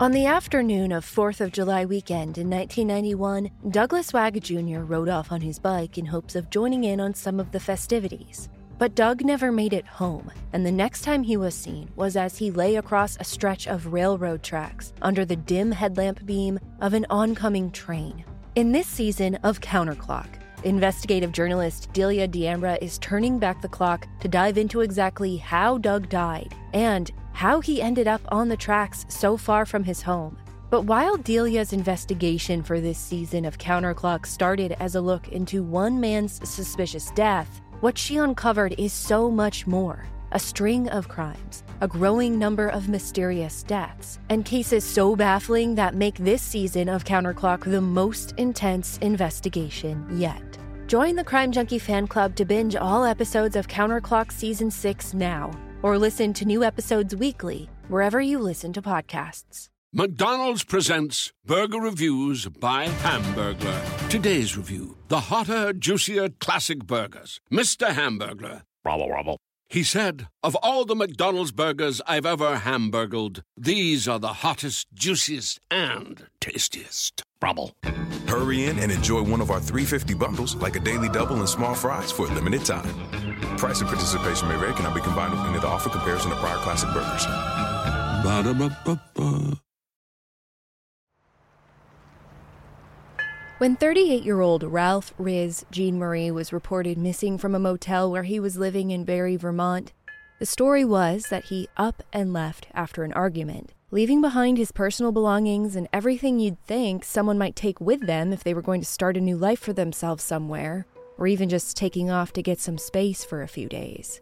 On the afternoon of 4th of July weekend in 1991, Douglas Wag Jr. rode off on his bike in hopes of joining in on some of the festivities. But Doug never made it home, and the next time he was seen was as he lay across a stretch of railroad tracks under the dim headlamp beam of an oncoming train. In this season of Counterclock, investigative journalist Delia D'Ambra is turning back the clock to dive into exactly how Doug died and how he ended up on the tracks so far from his home. But while Delia's investigation for this season of Counterclock started as a look into one man's suspicious death, what she uncovered is so much more a string of crimes, a growing number of mysterious deaths, and cases so baffling that make this season of Counterclock the most intense investigation yet. Join the Crime Junkie fan club to binge all episodes of Counterclock Season 6 now or listen to new episodes weekly wherever you listen to podcasts. McDonald's presents Burger Reviews by Hamburglar. Today's review the hotter, juicier classic burgers. Mr. Hamburglar. Rubble, rubble. He said, Of all the McDonald's burgers I've ever hamburgled, these are the hottest, juiciest, and tastiest. Rubble. Hurry in and enjoy one of our 350 bundles, like a daily double and small fries, for a limited time. Price and participation may vary, cannot be combined with any other offer comparison to prior classic burgers. Ba-da-ba-ba-ba. When 38 year old Ralph Rizz Jean Marie was reported missing from a motel where he was living in Barre, Vermont, the story was that he up and left after an argument, leaving behind his personal belongings and everything you'd think someone might take with them if they were going to start a new life for themselves somewhere, or even just taking off to get some space for a few days.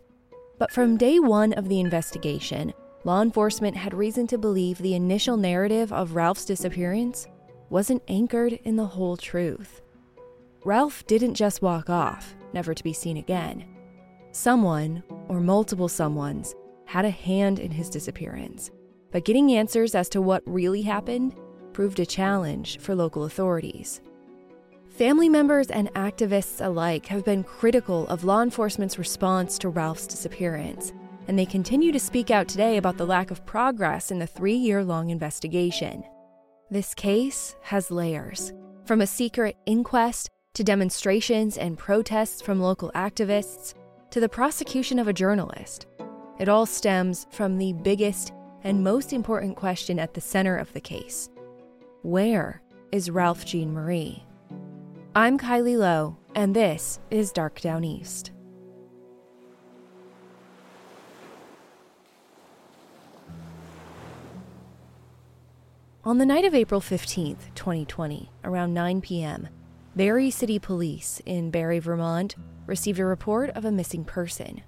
But from day one of the investigation, law enforcement had reason to believe the initial narrative of Ralph's disappearance wasn't anchored in the whole truth. Ralph didn't just walk off, never to be seen again. Someone, or multiple someones, had a hand in his disappearance. But getting answers as to what really happened proved a challenge for local authorities. Family members and activists alike have been critical of law enforcement's response to Ralph's disappearance, and they continue to speak out today about the lack of progress in the three year long investigation. This case has layers from a secret inquest to demonstrations and protests from local activists to the prosecution of a journalist. It all stems from the biggest and most important question at the center of the case Where is Ralph Jean Marie? I'm Kylie Low, and this is Dark Downeast. On the night of April 15th, 2020, around 9 p.m., Barre City Police in Barre, Vermont, received a report of a missing person.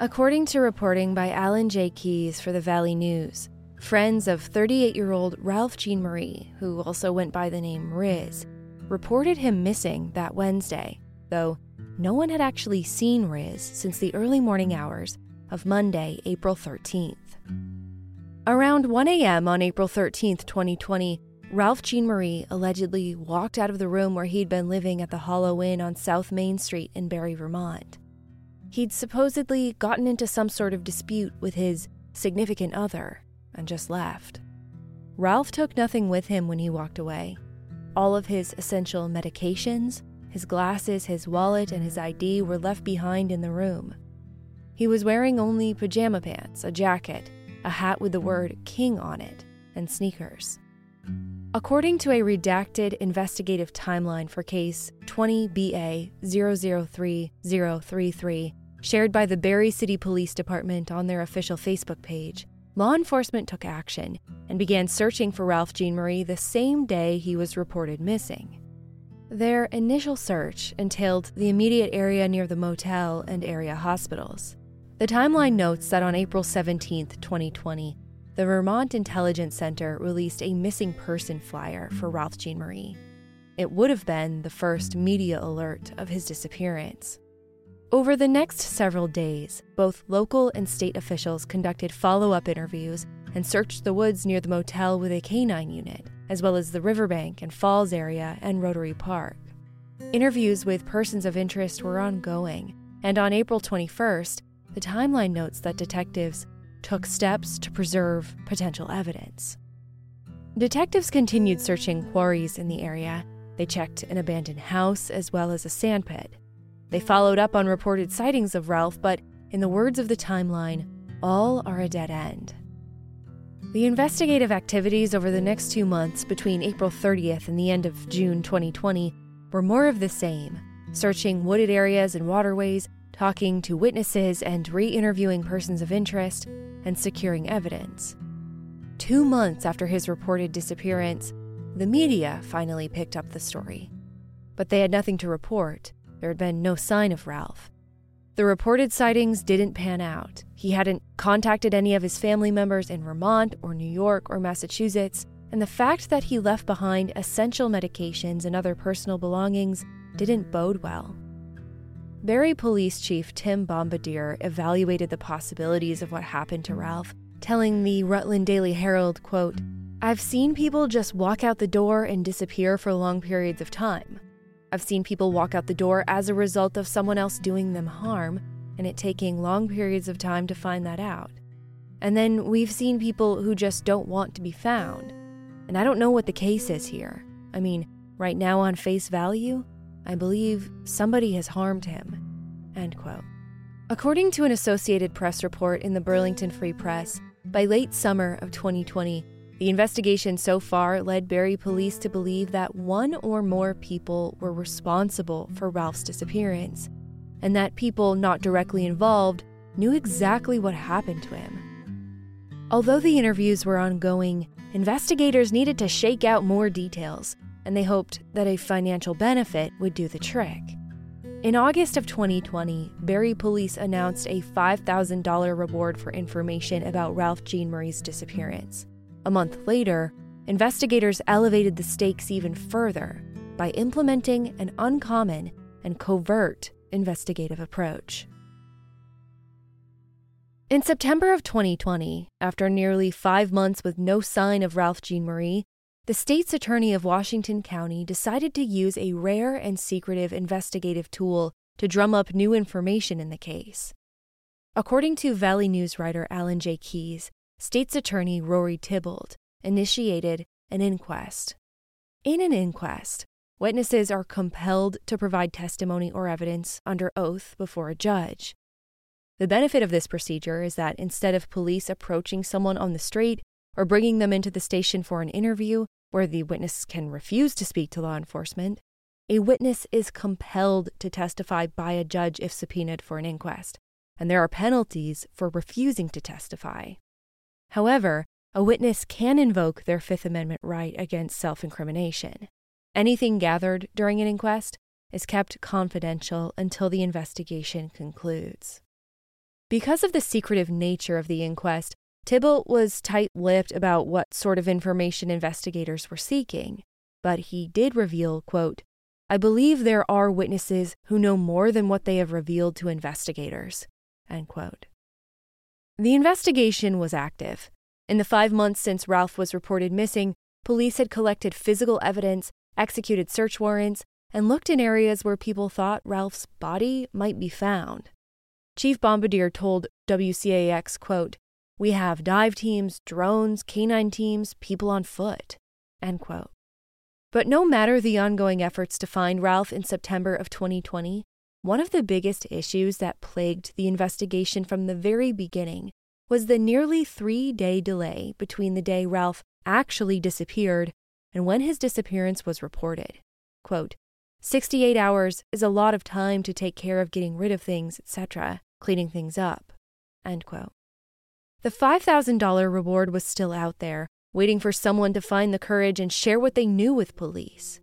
According to reporting by Alan J. Keays for the Valley News, friends of 38 year old Ralph Jean Marie, who also went by the name Rizz, reported him missing that Wednesday, though no one had actually seen Rizz since the early morning hours of Monday, April 13th. Around 1 a.m. on April 13, 2020, Ralph Jean Marie allegedly walked out of the room where he'd been living at the Hollow Inn on South Main Street in Barre, Vermont. He'd supposedly gotten into some sort of dispute with his significant other and just left. Ralph took nothing with him when he walked away. All of his essential medications, his glasses, his wallet, and his ID were left behind in the room. He was wearing only pajama pants, a jacket, a hat with the word King on it, and sneakers. According to a redacted investigative timeline for case 20BA 003033, shared by the Barre City Police Department on their official Facebook page, law enforcement took action and began searching for Ralph Jean Marie the same day he was reported missing. Their initial search entailed the immediate area near the motel and area hospitals. The timeline notes that on April 17, 2020, the Vermont Intelligence Center released a missing person flyer for Ralph Jean Marie. It would have been the first media alert of his disappearance. Over the next several days, both local and state officials conducted follow up interviews and searched the woods near the motel with a canine unit, as well as the riverbank and falls area and Rotary Park. Interviews with persons of interest were ongoing, and on April 21st, the timeline notes that detectives took steps to preserve potential evidence. Detectives continued searching quarries in the area. They checked an abandoned house as well as a sandpit. They followed up on reported sightings of Ralph, but in the words of the timeline, all are a dead end. The investigative activities over the next two months between April 30th and the end of June 2020 were more of the same, searching wooded areas and waterways, talking to witnesses and re interviewing persons of interest, and securing evidence. Two months after his reported disappearance, the media finally picked up the story. But they had nothing to report. There had been no sign of Ralph. The reported sightings didn't pan out. He hadn't contacted any of his family members in Vermont or New York or Massachusetts, and the fact that he left behind essential medications and other personal belongings didn't bode well. Barre Police Chief Tim Bombardier evaluated the possibilities of what happened to Ralph, telling the Rutland Daily Herald, quote, I've seen people just walk out the door and disappear for long periods of time. I've seen people walk out the door as a result of someone else doing them harm, and it taking long periods of time to find that out. And then we've seen people who just don't want to be found. And I don't know what the case is here. I mean, right now on face value, I believe somebody has harmed him. End quote. According to an Associated Press report in the Burlington Free Press, by late summer of 2020, the investigation so far led Barre police to believe that one or more people were responsible for Ralph's disappearance, and that people not directly involved knew exactly what happened to him. Although the interviews were ongoing, investigators needed to shake out more details, and they hoped that a financial benefit would do the trick. In August of 2020, Barre police announced a $5,000 reward for information about Ralph Jean Marie's disappearance. A month later, investigators elevated the stakes even further by implementing an uncommon and covert investigative approach. In September of 2020, after nearly five months with no sign of Ralph Jean Marie, the state's attorney of Washington County decided to use a rare and secretive investigative tool to drum up new information in the case. According to Valley News writer Alan J. Keays, state's attorney Rory Thibault initiated an inquest. In an inquest, witnesses are compelled to provide testimony or evidence under oath before a judge. The benefit of this procedure is that instead of police approaching someone on the street or bringing them into the station for an interview, where the witness can refuse to speak to law enforcement, a witness is compelled to testify by a judge if subpoenaed for an inquest, and there are penalties for refusing to testify. However, a witness can invoke their Fifth Amendment right against self incrimination. Anything gathered during an inquest is kept confidential until the investigation concludes. Because of the secretive nature of the inquest, Thibault was tight lipped about what sort of information investigators were seeking, but he did reveal, quote, I believe there are witnesses who know more than what they have revealed to investigators. End quote. The investigation was active. In the five months since Ralph was reported missing, police had collected physical evidence, executed search warrants, and looked in areas where people thought Ralph's body might be found. Chief Bombardier told WCAX, quote, we have dive teams, drones, canine teams, people on foot. End quote. But no matter the ongoing efforts to find Ralph in September of 2020, one of the biggest issues that plagued the investigation from the very beginning was the nearly three day delay between the day Ralph actually disappeared and when his disappearance was reported. Quote, 68 hours is a lot of time to take care of getting rid of things, etc., cleaning things up. End quote. The $5,000 reward was still out there, waiting for someone to find the courage and share what they knew with police.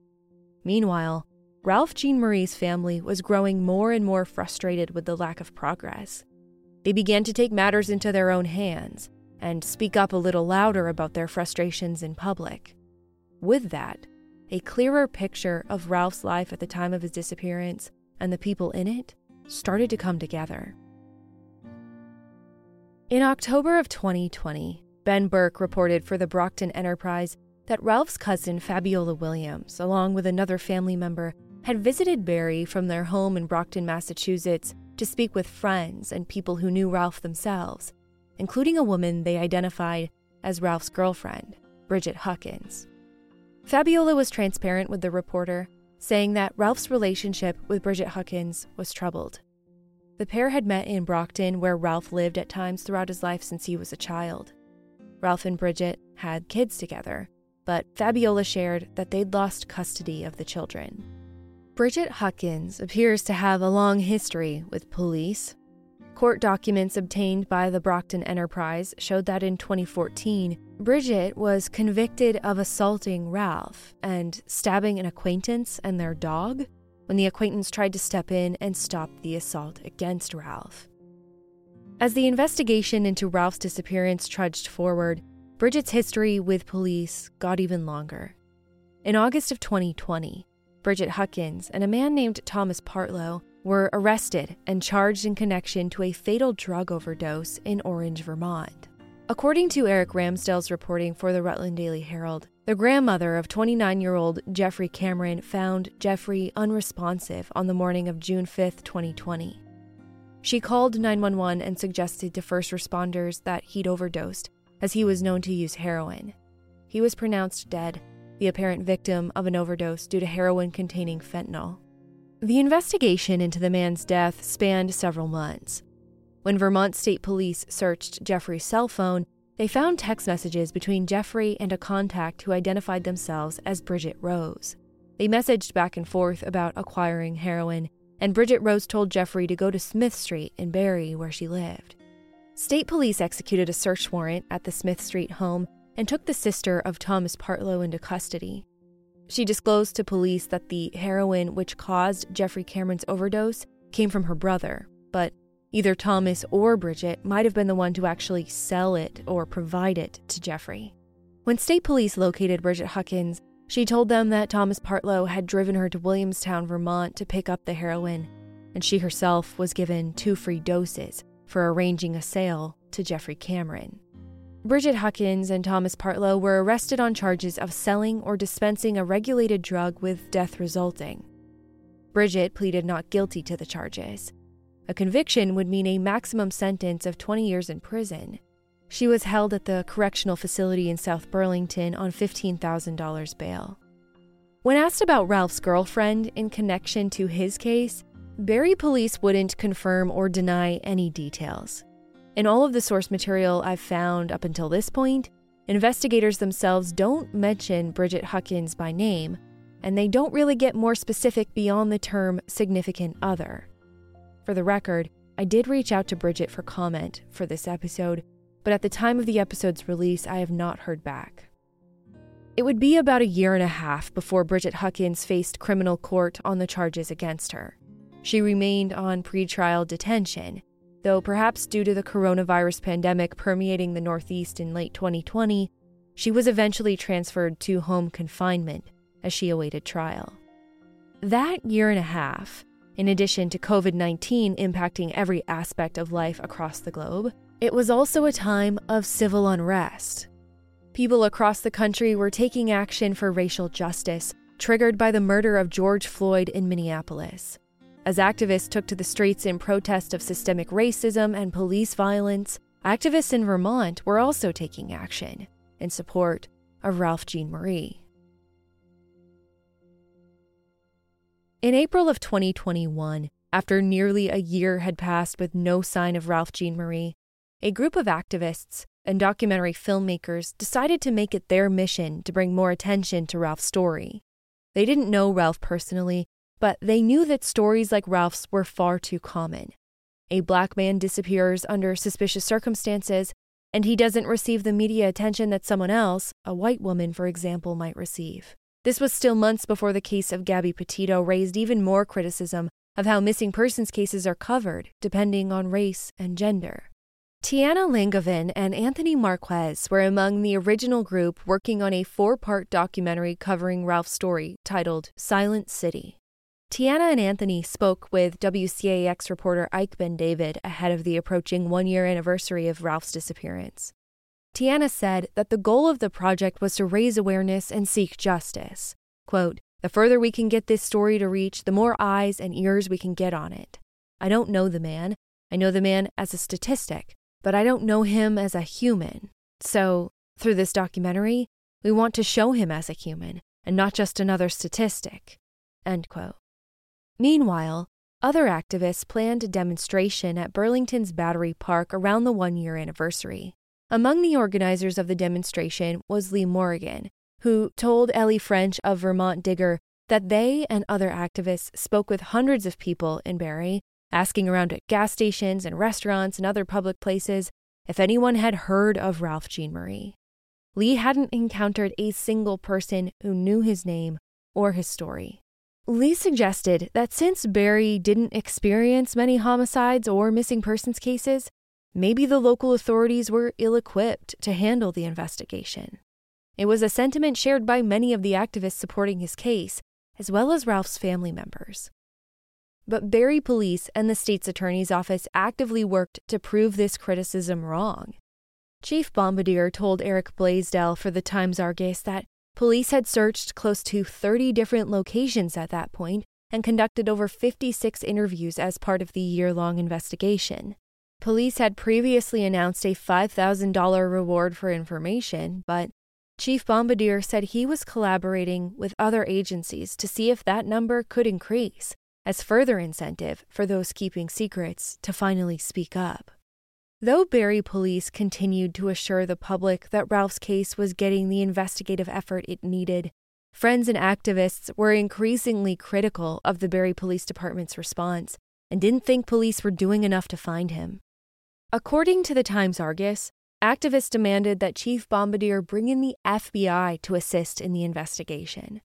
Meanwhile, Ralph Jean Marie's family was growing more and more frustrated with the lack of progress. They began to take matters into their own hands and speak up a little louder about their frustrations in public. With that, a clearer picture of Ralph's life at the time of his disappearance and the people in it started to come together. In October of 2020, Ben Burke reported for the Brockton Enterprise that Ralph's cousin Fabiola Williams, along with another family member, had visited Barre from their home in Brockton, Massachusetts, to speak with friends and people who knew Ralph themselves, including a woman they identified as Ralph's girlfriend. Bridget Huckins. Fabiola was transparent with the reporter, saying that Ralph's relationship with Bridget Huckins was troubled. The pair had met in Brockton, where Ralph lived at times throughout his life since he was a child. Ralph and Bridget had kids together, but Fabiola shared that they'd lost custody of the children. Bridget Huckins appears to have a long history with police. Court documents obtained by the Brockton Enterprise showed that in 2014, Bridget was convicted of assaulting Ralph and stabbing an acquaintance and their dog when the acquaintance tried to step in and stop the assault against Ralph. As the investigation into Ralph's disappearance trudged forward, Bridget's history with police got even longer. In August of 2020, Bridget Huckins and a man named Thomas Partlow were arrested and charged in connection to a fatal drug overdose in Orange, Vermont. According to Eric Ramsdell's reporting for the Rutland Daily Herald, the grandmother of 29 year old Jeffrey Cameron found Jeffrey unresponsive on the morning of June 5, 2020. She called 911 and suggested to first responders that he'd overdosed, as he was known to use heroin. He was pronounced dead, the apparent victim of an overdose due to heroin containing fentanyl. The investigation into the man's death spanned several months. When Vermont State Police searched Jeffrey's cell phone, they found text messages between Jeffrey and a contact who identified themselves as Bridget Rose. They messaged back and forth about acquiring heroin, and Bridget Rose told Jeffrey to go to Smith Street in Barre, where she lived. State police executed a search warrant at the Smith Street home and took the sister of Thomas Partlow into custody. She disclosed to police that the heroin which caused Jeffrey Cameron's overdose came from her brother, but either Thomas or Bridget might have been the one to actually sell it or provide it to Jeffrey. When state police located Bridget Huckins, she told them that Thomas Partlow had driven her to Williamstown, Vermont to pick up the heroin, and she herself was given two free doses for arranging a sale to Jeffrey Cameron. Bridget Huckins and Thomas Partlow were arrested on charges of selling or dispensing a regulated drug with death resulting. Bridget pleaded not guilty to the charges. A conviction would mean a maximum sentence of 20 years in prison. She was held at the correctional facility in South Burlington on $15,000 bail. When asked about Ralph's girlfriend in connection to his case, Barre police wouldn't confirm or deny any details. In all of the source material I've found up until this point, investigators themselves don't mention Bridget Huckins by name, and they don't really get more specific beyond the term significant other. For the record, I did reach out to Bridget for comment for this episode, but at the time of the episode's release, I have not heard back. It would be about a year and a half before Bridget Huckins faced criminal court on the charges against her. She remained on pretrial detention, though perhaps due to the coronavirus pandemic permeating the Northeast in late 2020, she was eventually transferred to home confinement as she awaited trial. That year and a half, in addition to COVID 19 impacting every aspect of life across the globe, it was also a time of civil unrest. People across the country were taking action for racial justice, triggered by the murder of George Floyd in Minneapolis. As activists took to the streets in protest of systemic racism and police violence, activists in Vermont were also taking action in support of Ralph Jean Marie. In April of 2021, after nearly a year had passed with no sign of Ralph Jean Marie, a group of activists and documentary filmmakers decided to make it their mission to bring more attention to Ralph's story. They didn't know Ralph personally, but they knew that stories like Ralph's were far too common. A black man disappears under suspicious circumstances, and he doesn't receive the media attention that someone else, a white woman for example, might receive. This was still months before the case of Gabby Petito raised even more criticism of how missing persons cases are covered, depending on race and gender. Tiana Langevin and Anthony Marquez were among the original group working on a four part documentary covering Ralph's story titled Silent City. Tiana and Anthony spoke with WCAX reporter Ike Bendavid ahead of the approaching one year anniversary of Ralph's disappearance. Tiana said that the goal of the project was to raise awareness and seek justice. Quote, the further we can get this story to reach, the more eyes and ears we can get on it. I don't know the man. I know the man as a statistic, but I don't know him as a human. So, through this documentary, We want to show him as a human and not just another statistic. End quote. Meanwhile, other activists planned a demonstration at Burlington's Battery Park around the one year anniversary. Among the organizers of the demonstration was Lee Morgan, who told Ellie French of Vermont Digger that they and other activists spoke with hundreds of people in Barre, asking around at gas stations and restaurants and other public places if anyone had heard of Ralph Jean Marie. Lee hadn't encountered a single person who knew his name or his story. Lee suggested that since Barre didn't experience many homicides or missing persons cases, maybe the local authorities were ill equipped to handle the investigation. It was a sentiment shared by many of the activists supporting his case, as well as Ralph's family members. But Barre police and the state's attorney's office actively worked to prove this criticism wrong. Chief Bombardier told Eric Blaisdell for the Times Argus that police had searched close to 30 different locations at that point and conducted over 56 interviews as part of the year long investigation. Police had previously announced a $5,000 reward for information, but Chief Bombardier said he was collaborating with other agencies to see if that number could increase as further incentive for those keeping secrets to finally speak up. Though Barre police continued to assure the public that Ralph's case was getting the investigative effort it needed, friends and activists were increasingly critical of the Barre Police Department's response and didn't think police were doing enough to find him. According to the Times Argus, activists demanded that Chief Bombardier bring in the FBI to assist in the investigation.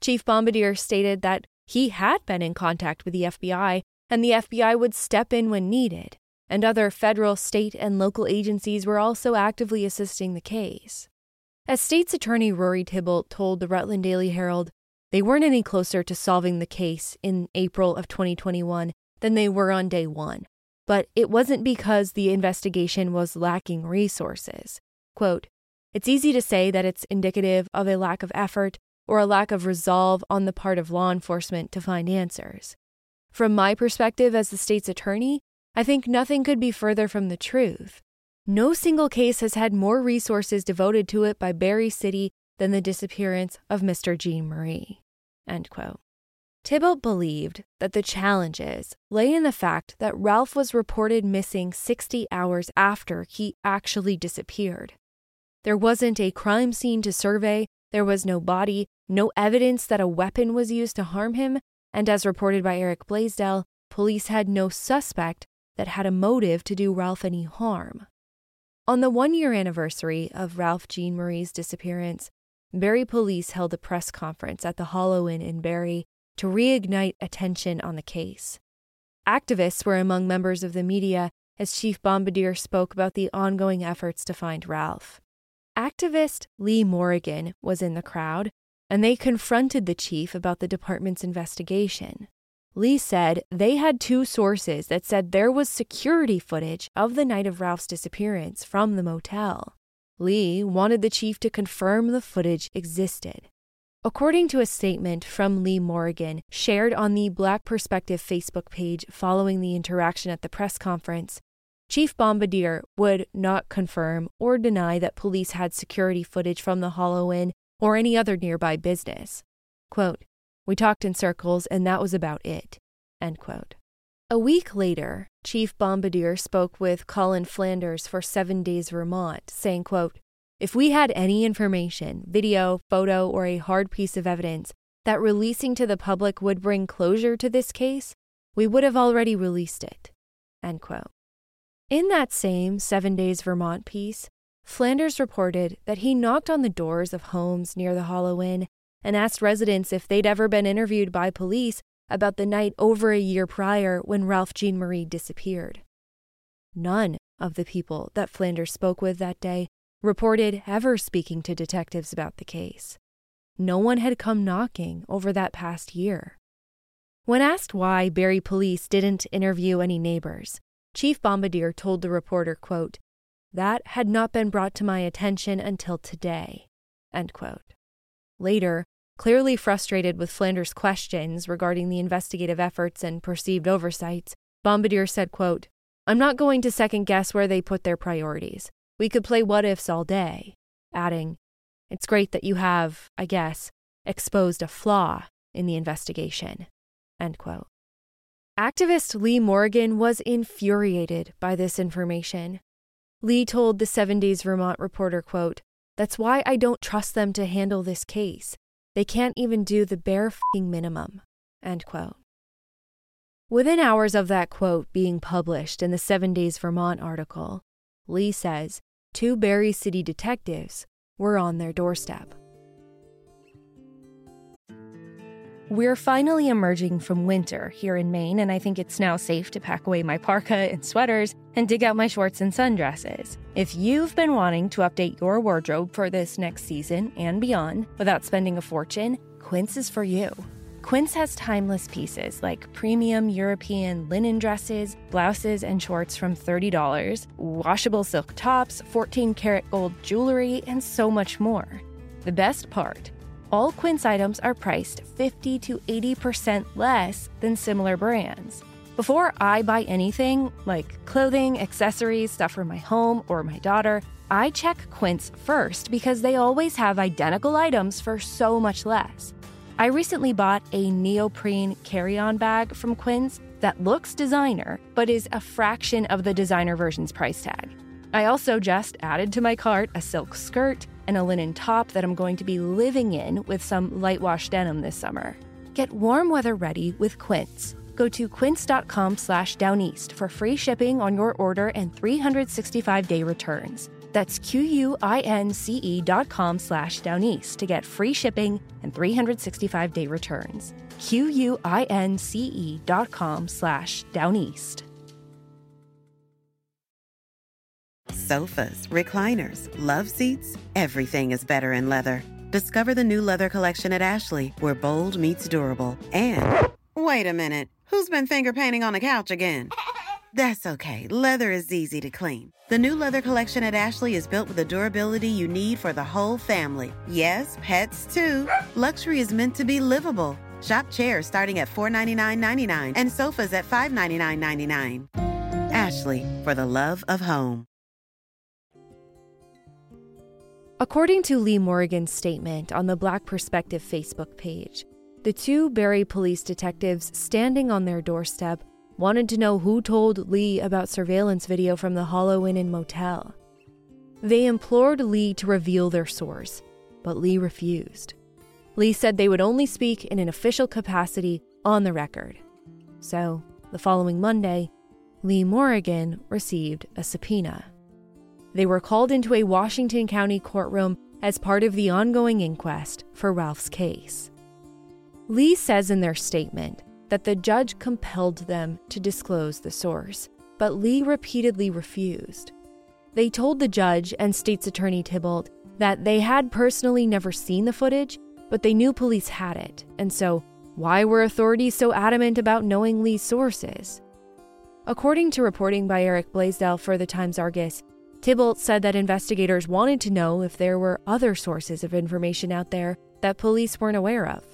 Chief Bombardier stated that he had been in contact with the FBI and the FBI would step in when needed, and other federal, state, and local agencies were also actively assisting the case. As state's attorney Rory Thibault told the Rutland Daily Herald, they weren't any closer to solving the case in April of 2021 than they were on day one but it wasn't because the investigation was lacking resources. Quote, it's easy to say that it's indicative of a lack of effort or a lack of resolve on the part of law enforcement to find answers. From my perspective as the state's attorney, I think nothing could be further from the truth. No single case has had more resources devoted to it by Barre City than the disappearance of Mr. Jean Marie. End quote. Thibault believed that the challenges lay in the fact that Ralph was reported missing 60 hours after he actually disappeared. There wasn't a crime scene to survey, there was no body, no evidence that a weapon was used to harm him, and as reported by Eric Blaisdell, police had no suspect that had a motive to do Ralph any harm. On the one year anniversary of Ralph Jean Marie's disappearance, Barre police held a press conference at the Hollow Inn in Barre to reignite attention on the case. Activists were among members of the media as Chief Bombardier spoke about the ongoing efforts to find Ralph. Activist Lee Morgan was in the crowd, and they confronted the chief about the department's investigation. Lee said they had two sources that said there was security footage of the night of Ralph's disappearance from the motel. Lee wanted the chief to confirm the footage existed. According to a statement from Lee Morgan shared on the Black Perspective Facebook page following the interaction at the press conference, Chief Bombardier would not confirm or deny that police had security footage from the Hollow Inn or any other nearby business. Quote, We talked in circles and that was about it. End quote. A week later, Chief Bombardier spoke with Colin Flanders for Seven Days Vermont, saying, quote, if we had any information, video, photo, or a hard piece of evidence that releasing to the public would bring closure to this case, we would have already released it. In that same Seven Days Vermont piece, Flanders reported that he knocked on the doors of homes near the Hollow Inn and asked residents if they'd ever been interviewed by police about the night over a year prior when Ralph Jean Marie disappeared. None of the people that Flanders spoke with that day reported ever speaking to detectives about the case. No one had come knocking over that past year. When asked why Barre police didn't interview any neighbors, Chief Bombardier told the reporter, quote, That had not been brought to my attention until today. End quote. Later, clearly frustrated with Flanders' questions regarding the investigative efforts and perceived oversights, Bombardier said, quote, I'm not going to second guess where they put their priorities. We could play what ifs all day, adding, It's great that you have, I guess, exposed a flaw in the investigation. End quote. Activist Lee Morgan was infuriated by this information. Lee told the 7 Days Vermont reporter, quote, That's why I don't trust them to handle this case. They can't even do the bare fing minimum. End quote. Within hours of that quote being published in the 7 Days Vermont article, Lee says two Barre City detectives were on their doorstep. We're finally emerging from winter here in Maine, and I think it's now safe to pack away my parka and sweaters and dig out my shorts and sundresses. If you've been wanting to update your wardrobe for this next season and beyond without spending a fortune, Quince is for you. Quince has timeless pieces like premium European linen dresses, blouses, and shorts from $30, washable silk tops, 14 karat gold jewelry, and so much more. The best part all Quince items are priced 50 to 80% less than similar brands. Before I buy anything, like clothing, accessories, stuff for my home or my daughter, I check Quince first because they always have identical items for so much less. I recently bought a neoprene carry on bag from Quince that looks designer, but is a fraction of the designer version's price tag. I also just added to my cart a silk skirt and a linen top that I'm going to be living in with some light wash denim this summer. Get warm weather ready with Quince. Go to quince.com slash downeast for free shipping on your order and 365-day returns. That's q-u-i-n-c-e dot com slash downeast to get free shipping and 365-day returns. q-u-i-n-c-e dot com slash downeast. Sofas, recliners, love seats, everything is better in leather. Discover the new leather collection at Ashley, where bold meets durable. And wait a minute, who's been finger painting on the couch again? That's okay, leather is easy to clean. The new leather collection at Ashley is built with the durability you need for the whole family. Yes, pets too. Luxury is meant to be livable. Shop chairs starting at $499.99 and sofas at $599.99. Ashley, for the love of home. According to Lee Morgan's statement on the Black Perspective Facebook page, the two Barre police detectives standing on their doorstep wanted to know who told Lee about surveillance video from the Hollow Inn and Motel. They implored Lee to reveal their source, but Lee refused. Lee said they would only speak in an official capacity on the record. So, the following Monday, Lee Morgan received a subpoena. They were called into a Washington County courtroom as part of the ongoing inquest for Ralph's case. Lee says in their statement that the judge compelled them to disclose the source, but Lee repeatedly refused. They told the judge and State's Attorney Thibault that they had personally never seen the footage, but they knew police had it, and so why were authorities so adamant about knowing Lee's sources? According to reporting by Eric Blaisdell for the Times Argus, Thibault said that investigators wanted to know if there were other sources of information out there that police weren't aware of.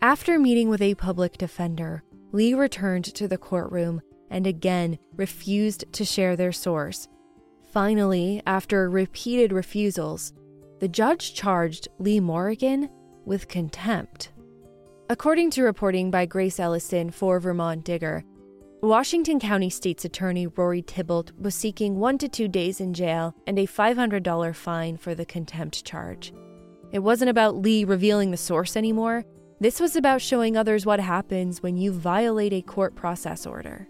After meeting with a public defender, Lee returned to the courtroom and again refused to share their source. Finally, after repeated refusals, the judge charged Lee Morgan with contempt. According to reporting by Grace Ellison for Vermont Digger, Washington County State's Attorney Rory Thibault was seeking one to two days in jail and a $500 fine for the contempt charge. It wasn't about Lee revealing the source anymore. This was about showing others what happens when you violate a court process order.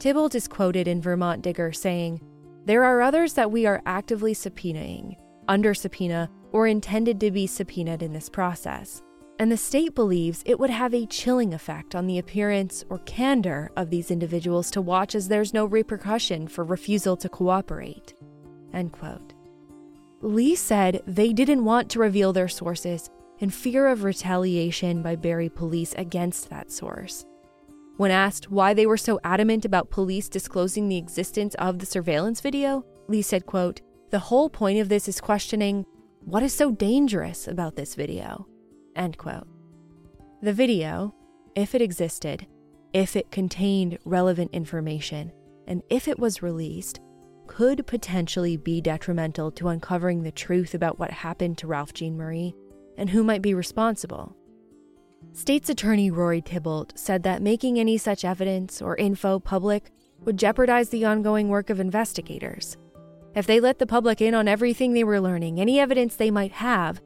Thibault is quoted in Vermont Digger saying, There are others that we are actively subpoenaing, under subpoena, or intended to be subpoenaed in this process and the state believes it would have a chilling effect on the appearance or candor of these individuals to watch as there's no repercussion for refusal to cooperate. End quote. Lee said they didn't want to reveal their sources in fear of retaliation by Barre police against that source. When asked why they were so adamant about police disclosing the existence of the surveillance video, Lee said, quote, "The whole point of this is questioning what is so dangerous about this video?" End quote. The video, if it existed, if it contained relevant information, and if it was released, could potentially be detrimental to uncovering the truth about what happened to Ralph Jean Marie and who might be responsible. State's Attorney Rory Thibault said that making any such evidence or info public would jeopardize the ongoing work of investigators. If they let the public in on everything they were learning, any evidence they might have,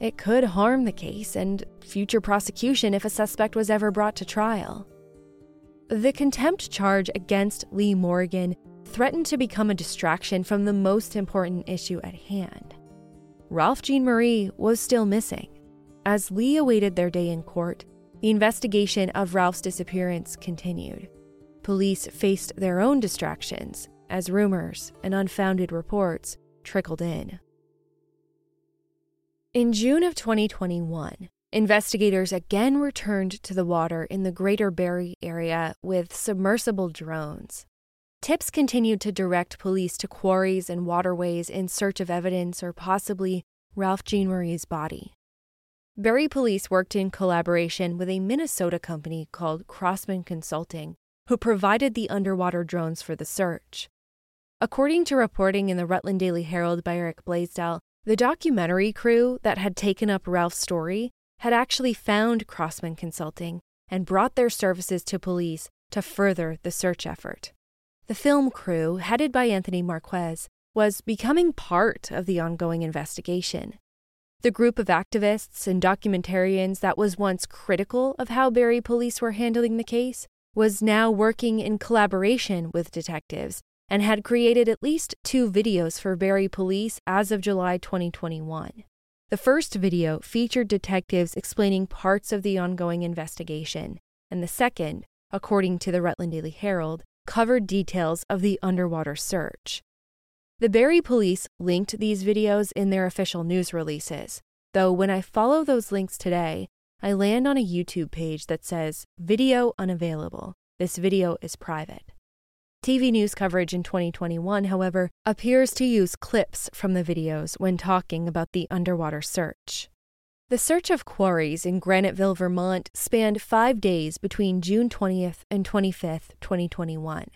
it could harm the case and future prosecution if a suspect was ever brought to trial. The contempt charge against Lee Morgan threatened to become a distraction from the most important issue at hand. Ralph Jean Marie was still missing. As Lee awaited their day in court, the investigation of Ralph's disappearance continued. Police faced their own distractions as rumors and unfounded reports trickled in. In June of 2021, investigators again returned to the water in the Greater Barre area with submersible drones. Tips continued to direct police to quarries and waterways in search of evidence or possibly Ralph Jean Marie's body. Barre police worked in collaboration with a Minnesota company called Crossman Consulting, who provided the underwater drones for the search. According to reporting in the Rutland Daily Herald by Eric Blaisdell, the documentary crew that had taken up Ralph's story had actually found Crossman Consulting and brought their services to police to further the search effort. The film crew, headed by Anthony Marquez, was becoming part of the ongoing investigation. The group of activists and documentarians that was once critical of how Barre police were handling the case was now working in collaboration with detectives and had created at least two videos for Barrie police as of July 2021. The first video featured detectives explaining parts of the ongoing investigation, and the second, according to the Rutland Daily Herald, covered details of the underwater search. The Barre police linked these videos in their official news releases, though when I follow those links today, I land on a YouTube page that says Video Unavailable. This video is private. TV news coverage in 2021, however, appears to use clips from the videos when talking about the underwater search. The search of quarries in Graniteville, Vermont spanned five days between June 20th and 25th, 2021.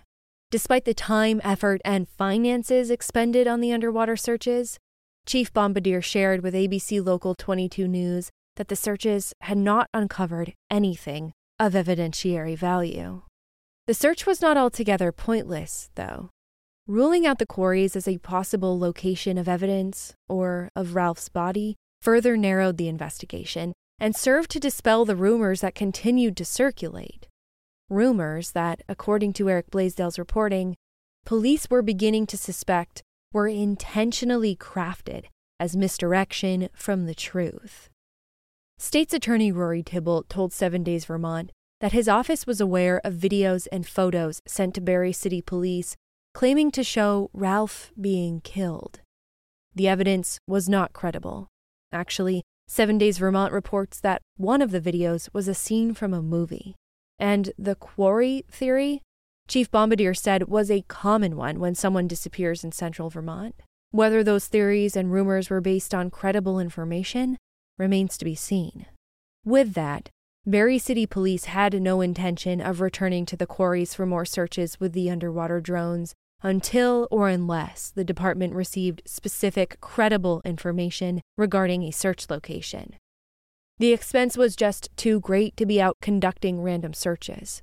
Despite the time, effort, and finances expended on the underwater searches, Chief Bombardier shared with ABC Local 22 News that the searches had not uncovered anything of evidentiary value. The search was not altogether pointless, though. Ruling out the quarries as a possible location of evidence, or of Ralph's body, further narrowed the investigation and served to dispel the rumors that continued to circulate rumors that, according to Eric Blaisdell's reporting, police were beginning to suspect were intentionally crafted as misdirection from the truth. State's Attorney Rory Thibault told Seven Days Vermont that his office was aware of videos and photos sent to Barre City Police claiming to show Ralph being killed. The evidence was not credible. Actually, Seven Days Vermont reports that one of the videos was a scene from a movie. And the quarry theory, Chief Bombardier said, was a common one when someone disappears in central Vermont. Whether those theories and rumors were based on credible information remains to be seen. With that, Barre City Police had no intention of returning to the quarries for more searches with the underwater drones until or unless the department received specific, credible information regarding a search location. The expense was just too great to be out conducting random searches.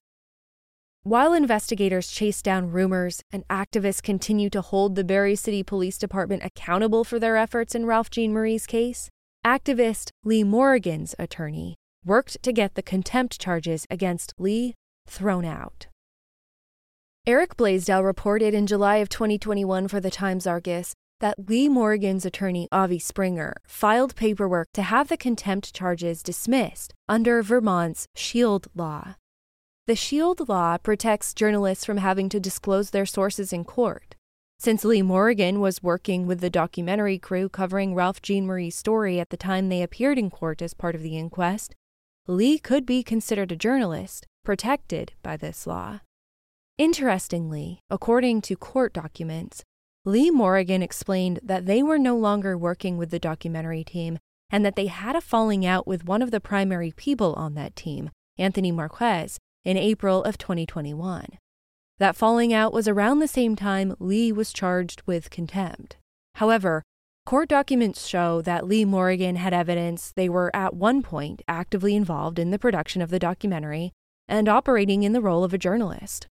While investigators chase down rumors and activists continue to hold the Barre City Police Department accountable for their efforts in Ralph Jean Marie's case, activist Lee Morgan's attorney worked to get the contempt charges against Lee thrown out. Eric Blaisdell reported in July of 2021 for the Times Argus that Lee Morgan's attorney, Avi Springer, filed paperwork to have the contempt charges dismissed under Vermont's SHIELD law. The SHIELD law protects journalists from having to disclose their sources in court. Since Lee Morgan was working with the documentary crew covering Ralph Jean Marie's story at the time they appeared in court as part of the inquest, Lee could be considered a journalist protected by this law. Interestingly, according to court documents, Lee Morgan explained that they were no longer working with the documentary team and that they had a falling out with one of the primary people on that team, Anthony Marquez, in April of 2021. That falling out was around the same time Lee was charged with contempt. However, court documents show that Lee Morgan had evidence they were at one point actively involved in the production of the documentary and operating in the role of a journalist.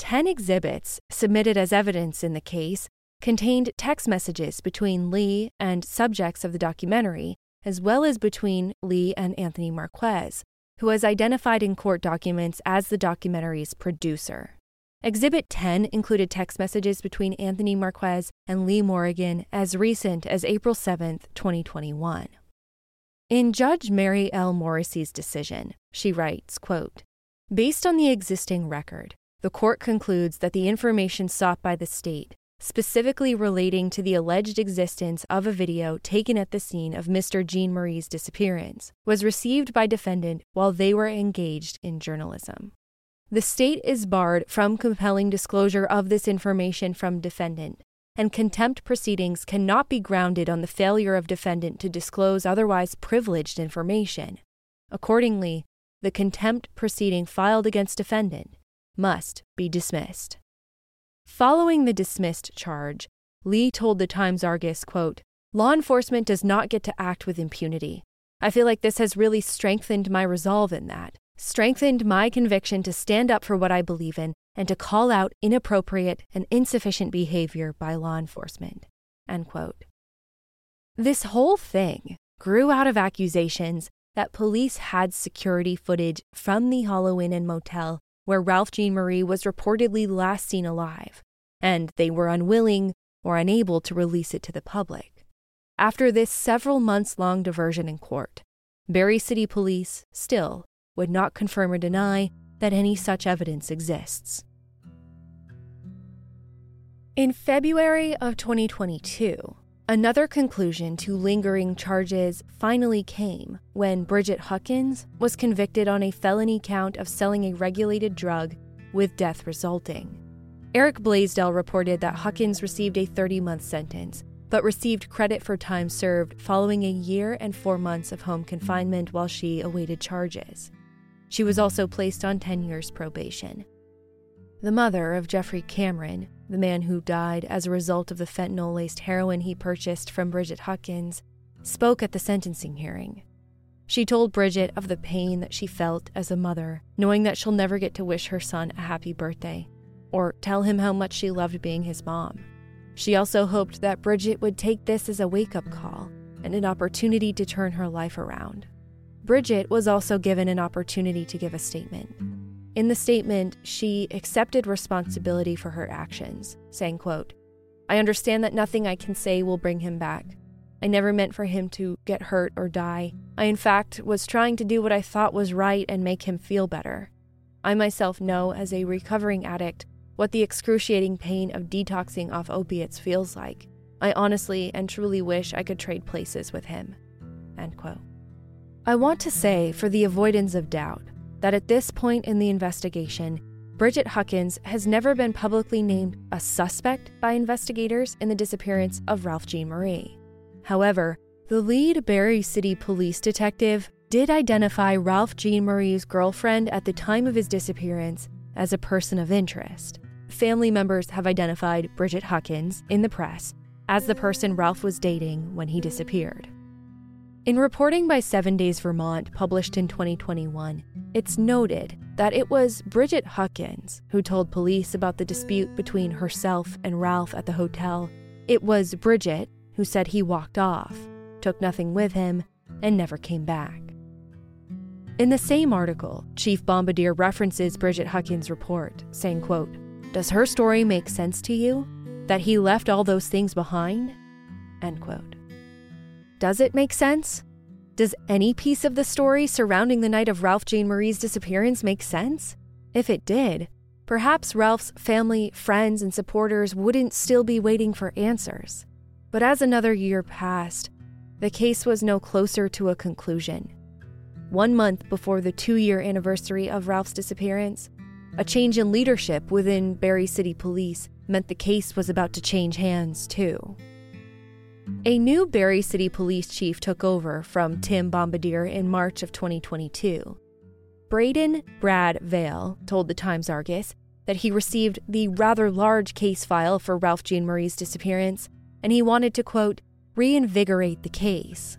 Ten exhibits submitted as evidence in the case contained text messages between Lee and subjects of the documentary, as well as between Lee and Anthony Marquez, who was identified in court documents as the documentary's producer. Exhibit 10 included text messages between Anthony Marquez and Lee Morgan as recent as April 7, 2021. In Judge Mary L. Morrissey's decision, she writes, quote, Based on the existing record, the court concludes that the information sought by the state specifically relating to the alleged existence of a video taken at the scene of Mr. Jean Marie's disappearance, was received by defendant while they were engaged in journalism. The state is barred from compelling disclosure of this information from defendant, and contempt proceedings cannot be grounded on the failure of defendant to disclose otherwise privileged information. Accordingly, the contempt proceeding filed against defendant must be dismissed. Following the dismissed charge, Lee told the Times Argus, quote, Law enforcement does not get to act with impunity. I feel like this has really strengthened my resolve in that, strengthened my conviction to stand up for what I believe in and to call out inappropriate and insufficient behavior by law enforcement. End quote. This whole thing grew out of accusations that police had security footage from the Hollow Inn motel where Ralph Jean Marie was reportedly last seen alive, and they were unwilling or unable to release it to the public. After this several months long diversion in court, Barre City Police still would not confirm or deny that any such evidence exists. In February of 2022, Another conclusion to lingering charges finally came when Bridget Huckins was convicted on a felony count of selling a regulated drug with death resulting. Eric Blaisdell reported that Huckins received a 30 month sentence, but received credit for time served following a year and four months of home confinement while she awaited charges. She was also placed on 10 years probation. The mother of Jeffrey Cameron, the man who died as a result of the fentanyl laced heroin he purchased from Bridget Huckins, spoke at the sentencing hearing. She told Bridget of the pain that she felt as a mother, knowing that she'll never get to wish her son a happy birthday or tell him how much she loved being his mom. She also hoped that Bridget would take this as a wake up call and an opportunity to turn her life around. Bridget was also given an opportunity to give a statement. In the statement, she accepted responsibility for her actions, saying, quote, I understand that nothing I can say will bring him back. I never meant for him to get hurt or die. I, in fact, was trying to do what I thought was right and make him feel better. I myself know, as a recovering addict, what the excruciating pain of detoxing off opiates feels like. I honestly and truly wish I could trade places with him. End quote. I want to say, for the avoidance of doubt, that at this point in the investigation, Bridget Huckins has never been publicly named a suspect by investigators in the disappearance of Ralph Jean Marie. However, the lead Barre City police detective did identify Ralph Jean Marie's girlfriend at the time of his disappearance as a person of interest. Family members have identified Bridget Huckins in the press as the person Ralph was dating when he disappeared. In reporting by Seven Days Vermont, published in 2021, it's noted that it was Bridget Huckins who told police about the dispute between herself and Ralph at the hotel. It was Bridget who said he walked off, took nothing with him, and never came back. In the same article, Chief Bombardier references Bridget Huckins' report, saying, quote, Does her story make sense to you? That he left all those things behind? End quote. Does it make sense? Does any piece of the story surrounding the night of Ralph Jean Marie's disappearance make sense? If it did, perhaps Ralph's family, friends, and supporters wouldn't still be waiting for answers. But as another year passed, the case was no closer to a conclusion. One month before the two year anniversary of Ralph's disappearance, a change in leadership within Barre City Police meant the case was about to change hands, too. A new Barre City Police Chief took over from Tim Bombardier in March of 2022. Braden Brad Vale told the Times Argus that he received the rather large case file for Ralph Jean Marie's disappearance, and he wanted to, quote, reinvigorate the case.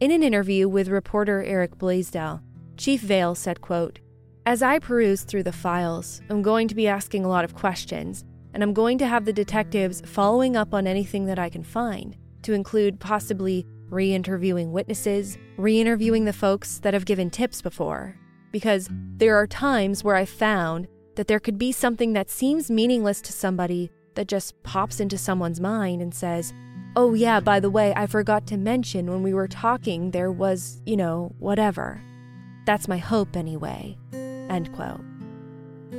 In an interview with reporter Eric Blaisdell, Chief Vale said, quote, As I peruse through the files, I'm going to be asking a lot of questions, and I'm going to have the detectives following up on anything that I can find, to include possibly re interviewing witnesses, re interviewing the folks that have given tips before. Because there are times where I've found that there could be something that seems meaningless to somebody that just pops into someone's mind and says, Oh, yeah, by the way, I forgot to mention when we were talking there was, you know, whatever. That's my hope anyway. End quote.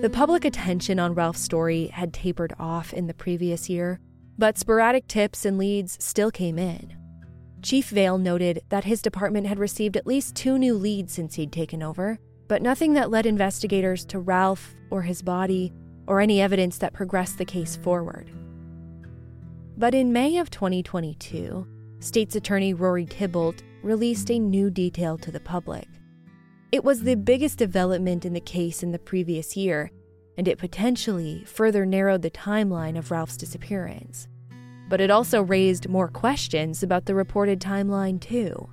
The public attention on Ralph's story had tapered off in the previous year, but sporadic tips and leads still came in. Chief Vale noted that his department had received at least two new leads since he'd taken over, but nothing that led investigators to Ralph or his body or any evidence that progressed the case forward. But in May of 2022, State's Attorney Rory Thibault released a new detail to the public. It was the biggest development in the case in the previous year, and it potentially further narrowed the timeline of Ralph's disappearance but it also raised more questions about the reported timeline, too.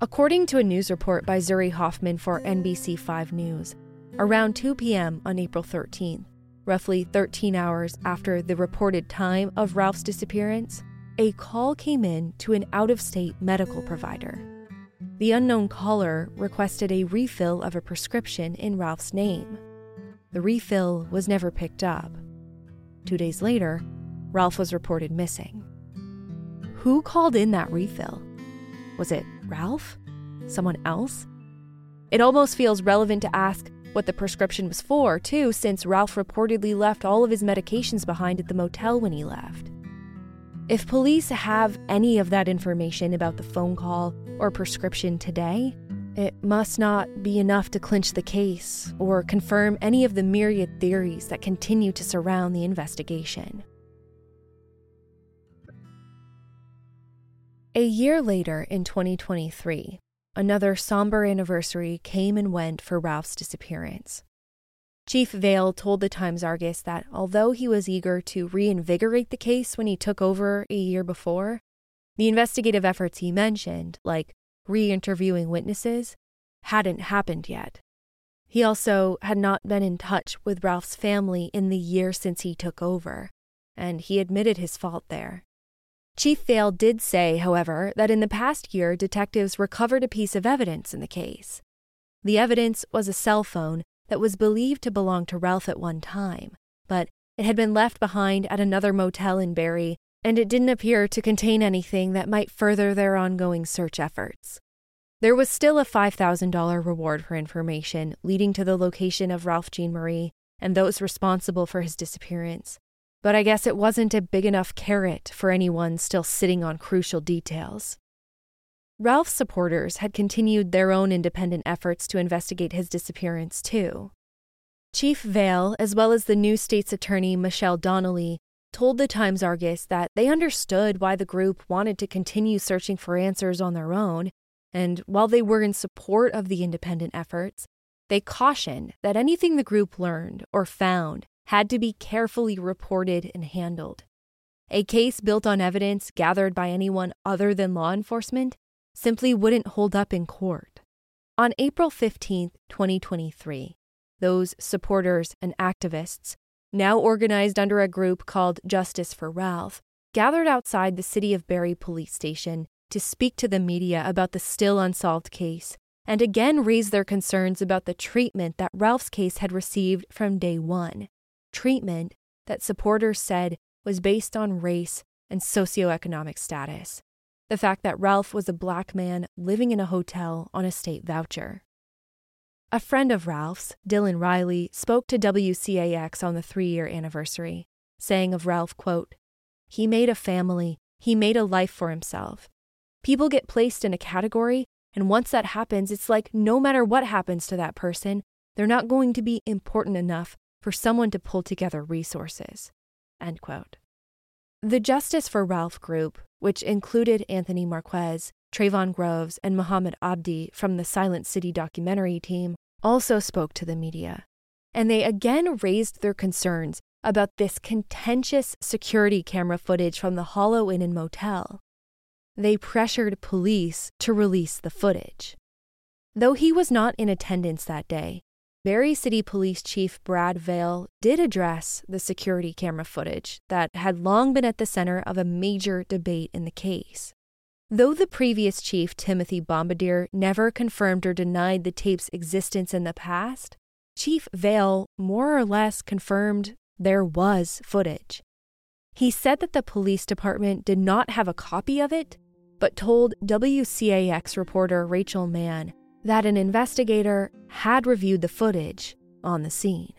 According to a news report by Zuri Hoffman for NBC5 News, around 2 p.m. on April 13th, roughly 13 hours after the reported time of Ralph's disappearance, a call came in to an out of state medical provider. The unknown caller requested a refill of a prescription in Ralph's name. The refill was never picked up. Two days later, Ralph was reported missing. Who called in that refill? Was it Ralph? Someone else? It almost feels relevant to ask what the prescription was for, too, since Ralph reportedly left all of his medications behind at the motel when he left. If police have any of that information about the phone call or prescription today, it must not be enough to clinch the case or confirm any of the myriad theories that continue to surround the investigation. A year later, in 2023, another somber anniversary came and went for Ralph's disappearance. Chief Vale told the Times Argus that although he was eager to reinvigorate the case when he took over a year before, the investigative efforts he mentioned, like re interviewing witnesses, hadn't happened yet. He also had not been in touch with Ralph's family in the year since he took over, and he admitted his fault there. Chief Vale did say, however, that in the past year, detectives recovered a piece of evidence in the case. The evidence was a cell phone that was believed to belong to Ralph at one time, but it had been left behind at another motel in Barre, and it didn't appear to contain anything that might further their ongoing search efforts. There was still a $5,000 reward for information leading to the location of Ralph Jeanmarie and those responsible for his disappearance, but I guess it wasn't a big enough carrot for anyone still sitting on crucial details. Ralph's supporters had continued their own independent efforts to investigate his disappearance, too. Chief Vale, as well as the new state's attorney Michelle Donnelly, told the Times Argus that they understood why the group wanted to continue searching for answers on their own, and while they were in support of the independent efforts, they cautioned that anything the group learned or found had to be carefully reported and handled. A case built on evidence gathered by anyone other than law enforcement simply wouldn't hold up in court. On April 15, 2023, those supporters and activists, now organized under a group called Justice for Ralph, gathered outside the City of Barre police station to speak to the media about the still unsolved case and again raise their concerns about the treatment that Ralph's case had received from day one treatment that supporters said was based on race and socioeconomic status. The fact that Ralph was a black man living in a hotel on a state voucher. A friend of Ralph's, Dylan Riley, spoke to WCAX on the three year anniversary, saying of Ralph, quote, He made a family, he made a life for himself. People get placed in a category, and once that happens, it's like no matter what happens to that person, they're not going to be important enough for someone to pull together resources. End quote. The Justice for Ralph group, which included Anthony Marquez, Trayvon Groves, and Muhammad Abdi from the Silent City documentary team, also spoke to the media. and they again raised their concerns about this contentious security camera footage from the Hollow Inn and Motel. They pressured police to release the footage. Though he was not in attendance that day, Barre City Police Chief Brad Vale did address the security camera footage that had long been at the center of a major debate in the case. Though the previous chief, Timothy Bombardier, never confirmed or denied the tape's existence in the past, Chief Vale more or less confirmed there was footage. He said that the police department did not have a copy of it, but told WCAX reporter Rachel Mann that an investigator had reviewed the footage on the scene.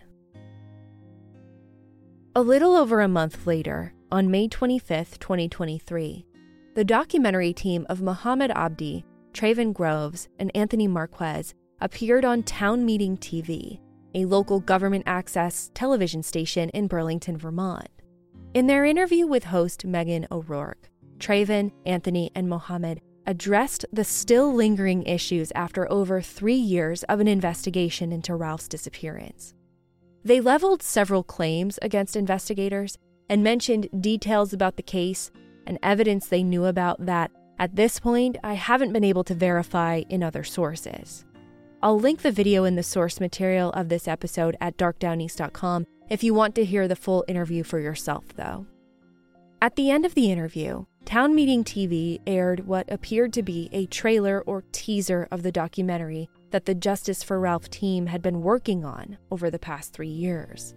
A little over a month later, on May 25, 2023, the documentary team of Mohammed Abdi, Traven Groves, and Anthony Marquez appeared on Town Meeting TV, a local government access television station in Burlington, Vermont. In their interview with host Megan O'Rourke, Traven, Anthony, and Mohammed addressed the still lingering issues after over three years of an investigation into Ralph's disappearance. They leveled several claims against investigators and mentioned details about the case and evidence they knew about that, at this point, I haven't been able to verify in other sources. I'll link the video in the source material of this episode at darkdowneast.com if you want to hear the full interview for yourself, though. At the end of the interview, Town Meeting TV aired what appeared to be a trailer or teaser of the documentary that the Justice for Ralph team had been working on over the past three years.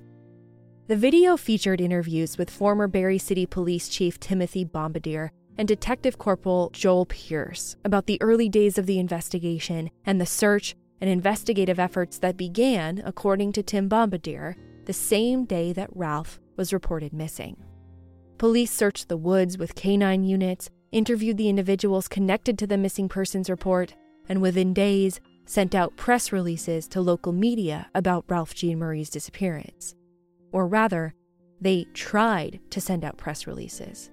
The video featured interviews with former Barre City Police Chief Timothy Bombardier and Detective Corporal Joel Pierce about the early days of the investigation and the search and investigative efforts that began, according to Tim Bombardier, the same day that Ralph was reported missing. Police searched the woods with canine units, interviewed the individuals connected to the missing persons report, and within days sent out press releases to local media about Ralph Jean Marie's disappearance. Or rather, they tried to send out press releases.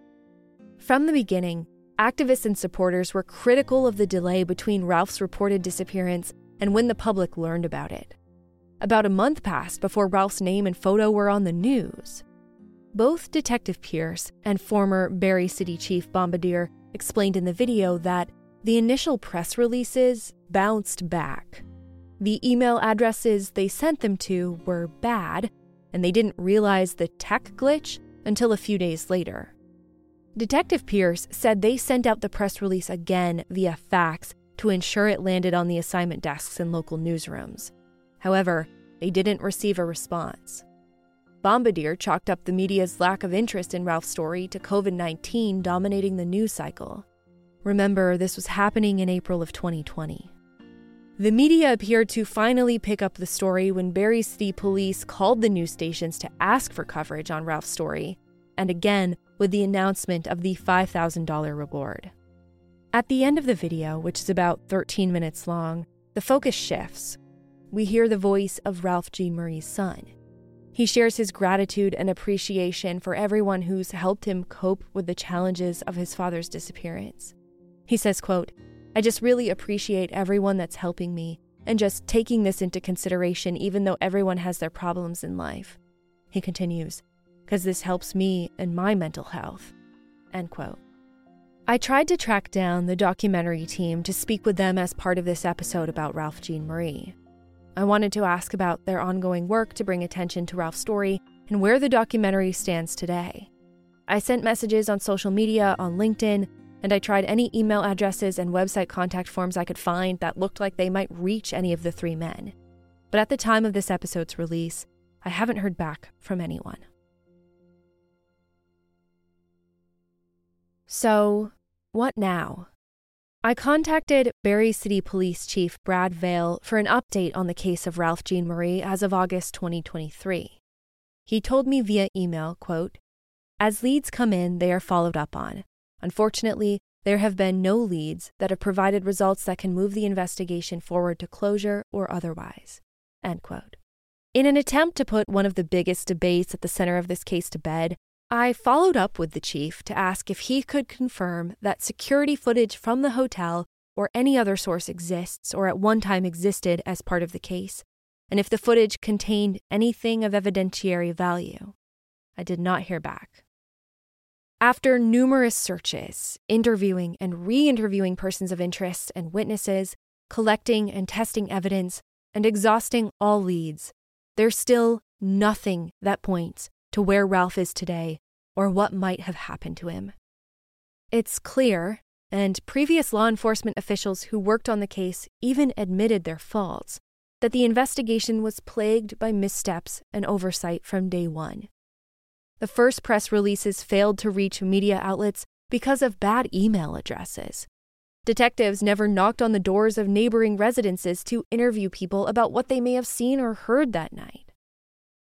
From the beginning, activists and supporters were critical of the delay between Ralph's reported disappearance and when the public learned about it. About a month passed before Ralph's name and photo were on the news. Both Detective Pierce and former Barre City Chief Bombardier explained in the video that the initial press releases bounced back. The email addresses they sent them to were bad, and they didn't realize the tech glitch until a few days later. Detective Pierce said they sent out the press release again via fax to ensure it landed on the assignment desks in local newsrooms. However, they didn't receive a response. Bombardier chalked up the media's lack of interest in Ralph's story to COVID 19 dominating the news cycle. Remember, this was happening in April of 2020. The media appeared to finally pick up the story when Barre City Police called the news stations to ask for coverage on Ralph's story, and again with the announcement of the $5,000 reward. At the end of the video, which is about 13 minutes long, the focus shifts. We hear the voice of Ralph Jean Marie's son. He shares his gratitude and appreciation for everyone who's helped him cope with the challenges of his father's disappearance. He says, quote, I just really appreciate everyone that's helping me and just taking this into consideration, even though everyone has their problems in life. He continues, because this helps me and my mental health. End quote. I tried to track down the documentary team to speak with them as part of this episode about Ralph Jean Marie. I wanted to ask about their ongoing work to bring attention to Ralph's story and where the documentary stands today. I sent messages on social media, on LinkedIn, and I tried any email addresses and website contact forms I could find that looked like they might reach any of the three men. But at the time of this episode's release, I haven't heard back from anyone. So, what now? I contacted Barre City Police Chief Brad Vale for an update on the case of Ralph Jean Marie as of August 2023. He told me via email, quote, As leads come in, they are followed up on. Unfortunately, there have been no leads that have provided results that can move the investigation forward to closure or otherwise. In an attempt to put one of the biggest debates at the center of this case to bed, I followed up with the chief to ask if he could confirm that security footage from the hotel or any other source exists or at one time existed as part of the case, and if the footage contained anything of evidentiary value. I did not hear back. After numerous searches, interviewing and re interviewing persons of interest and witnesses, collecting and testing evidence, and exhausting all leads, there's still nothing that points to where Ralph is today or what might have happened to him. It's clear, and previous law enforcement officials who worked on the case even admitted their faults, that the investigation was plagued by missteps and oversight from day one. The first press releases failed to reach media outlets because of bad email addresses. Detectives never knocked on the doors of neighboring residences to interview people about what they may have seen or heard that night.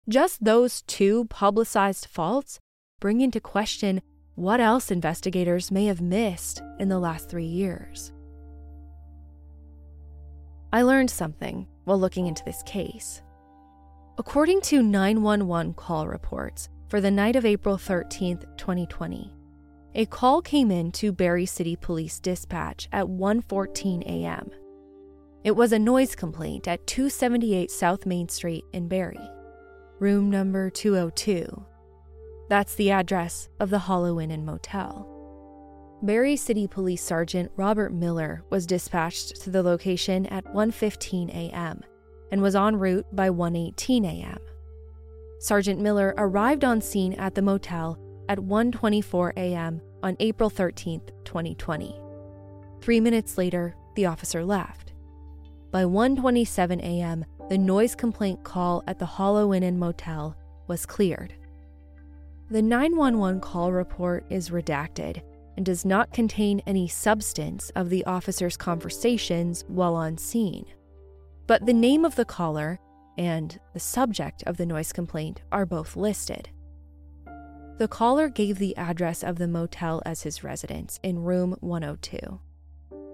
Just those two publicized faults bring into question what else investigators may have missed in the last three years. I learned something while looking into this case. According to 911 call reports, for the night of April 13, 2020. A call came in to Barre City Police Dispatch at 1:14 a.m. It was a noise complaint at 278 South Main Street in Barre, room number 202. That's the address of the Hollow Inn and Motel. Barre City Police Sergeant Robert Miller was dispatched to the location at 1:15 a.m. and was en route by 1:18 a.m. Sergeant Miller arrived on scene at the motel at 1:24 a.m. on April 13, 2020. 3 minutes later, the officer left. By 1:27 a.m., the noise complaint call at the Hollow Inn and Motel was cleared. The 911 call report is redacted and does not contain any substance of the officer's conversations while on scene. But the name of the caller and the subject of the noise complaint are both listed. The caller gave the address of the motel as his residence in room 102.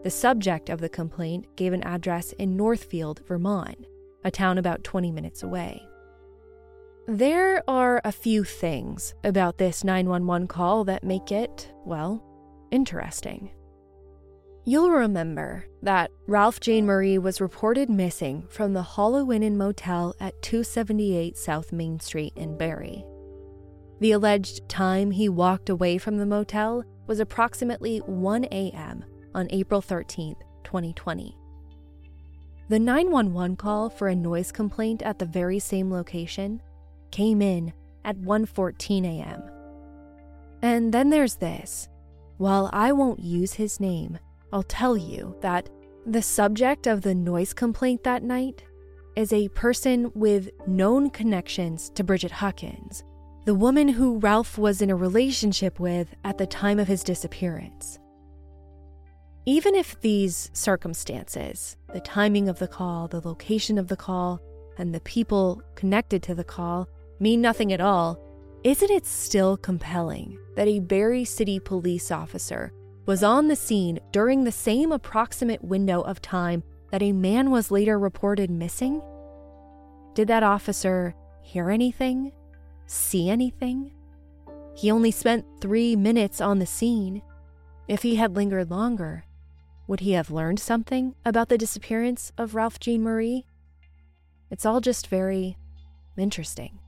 The subject of the complaint gave an address in Northfield, Vermont, a town about 20 minutes away. There are a few things about this 911 call that make it, well, interesting. You'll remember that Ralph Jean Marie was reported missing from the Hollow Inn Motel at 278 South Main Street in Barre. The alleged time he walked away from the motel was approximately 1 a.m. on April 13, 2020. The 911 call for a noise complaint at the very same location came in at 1:14 a.m. And then there's this. While I won't use his name, I'll tell you that the subject of the noise complaint that night is a person with known connections to Bridget Huckins, the woman who Ralph was in a relationship with at the time of his disappearance. Even if these circumstances, the timing of the call, the location of the call, and the people connected to the call, mean nothing at all, isn't it still compelling that a Barre City police officer was on the scene during the same approximate window of time that a man was later reported missing? Did that officer hear anything? See anything? He only spent three minutes on the scene. If he had lingered longer, would he have learned something about the disappearance of Ralph Jean Marie? It's all just very interesting.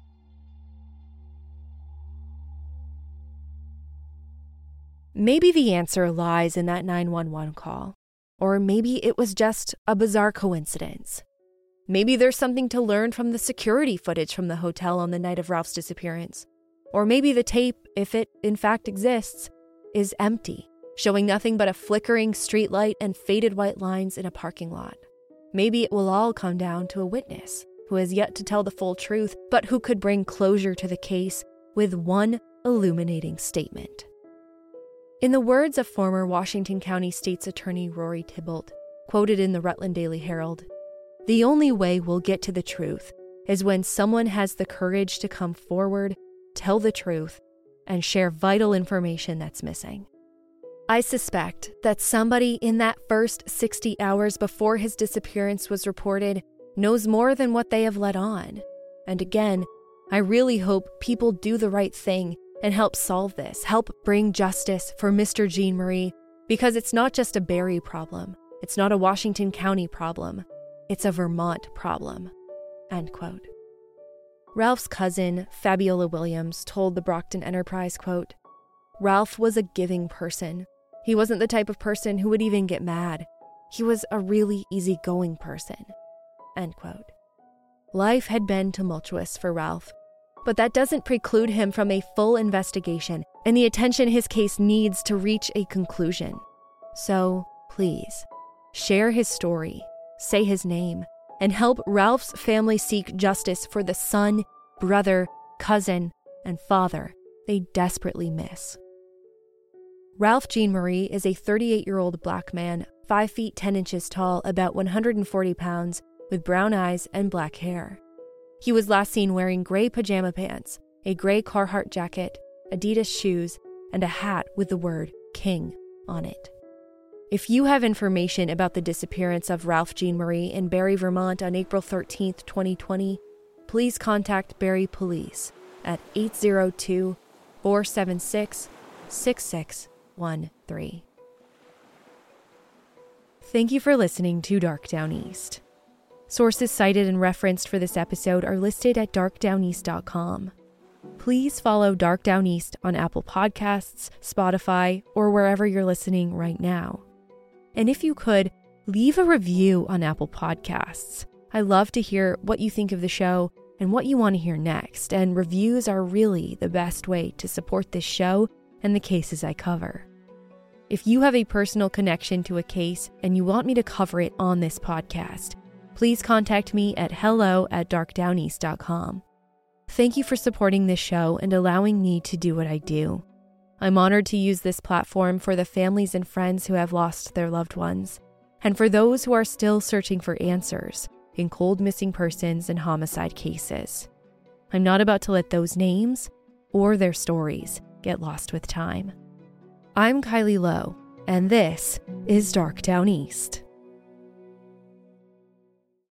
Maybe the answer lies in that 911 call. Or maybe it was just a bizarre coincidence. Maybe there's something to learn from the security footage from the hotel on the night of Ralph's disappearance. Or maybe the tape, if it in fact exists, is empty, showing nothing but a flickering streetlight and faded white lines in a parking lot. Maybe it will all come down to a witness who has yet to tell the full truth, but who could bring closure to the case with one illuminating statement. In the words of former Washington County State's Attorney Rory Thibault, quoted in the Rutland Daily Herald, the only way we'll get to the truth is when someone has the courage to come forward, tell the truth, and share vital information that's missing. I suspect that somebody in that first 60 hours before his disappearance was reported knows more than what they have let on. And again, I really hope people do the right thing and help solve this, help bring justice for Mr. Jean Marie, because it's not just a Barre problem. It's not a Washington County problem. It's a Vermont problem. End quote. Ralph's cousin, Fabiola Williams, told the Brockton Enterprise, quote, Ralph was a giving person. He wasn't the type of person who would even get mad. He was a really easygoing person. End quote. Life had been tumultuous for Ralph, but that doesn't preclude him from a full investigation and the attention his case needs to reach a conclusion. So, please, share his story, say his name, and help Ralph's family seek justice for the son, brother, cousin, and father they desperately miss. Ralph Jean Marie is a 38 year old black man, 5 feet 10 inches tall, about 140 pounds, with brown eyes and black hair. He was last seen wearing gray pajama pants, a gray Carhartt jacket, Adidas shoes, and a hat with the word King on it. If you have information about the disappearance of Ralph Jean Marie in Barre, Vermont on April 13, 2020, please contact Barre Police at 802 476 6613. Thank you for listening to Dark Downeast. Sources cited and referenced for this episode are listed at darkdowneast.com. Please follow Dark Downeast on Apple Podcasts, Spotify, or wherever you're listening right now. And if you could, leave a review on Apple Podcasts. I love to hear what you think of the show and what you want to hear next, and reviews are really the best way to support this show and the cases I cover. If you have a personal connection to a case and you want me to cover it on this podcast, please contact me at hello at darkdowneast.com. Thank you for supporting this show and allowing me to do what I do. I'm honored to use this platform for the families and friends who have lost their loved ones, and for those who are still searching for answers in cold missing persons and homicide cases. I'm not about to let those names or their stories get lost with time. I'm Kylie Low, and this is Dark Downeast.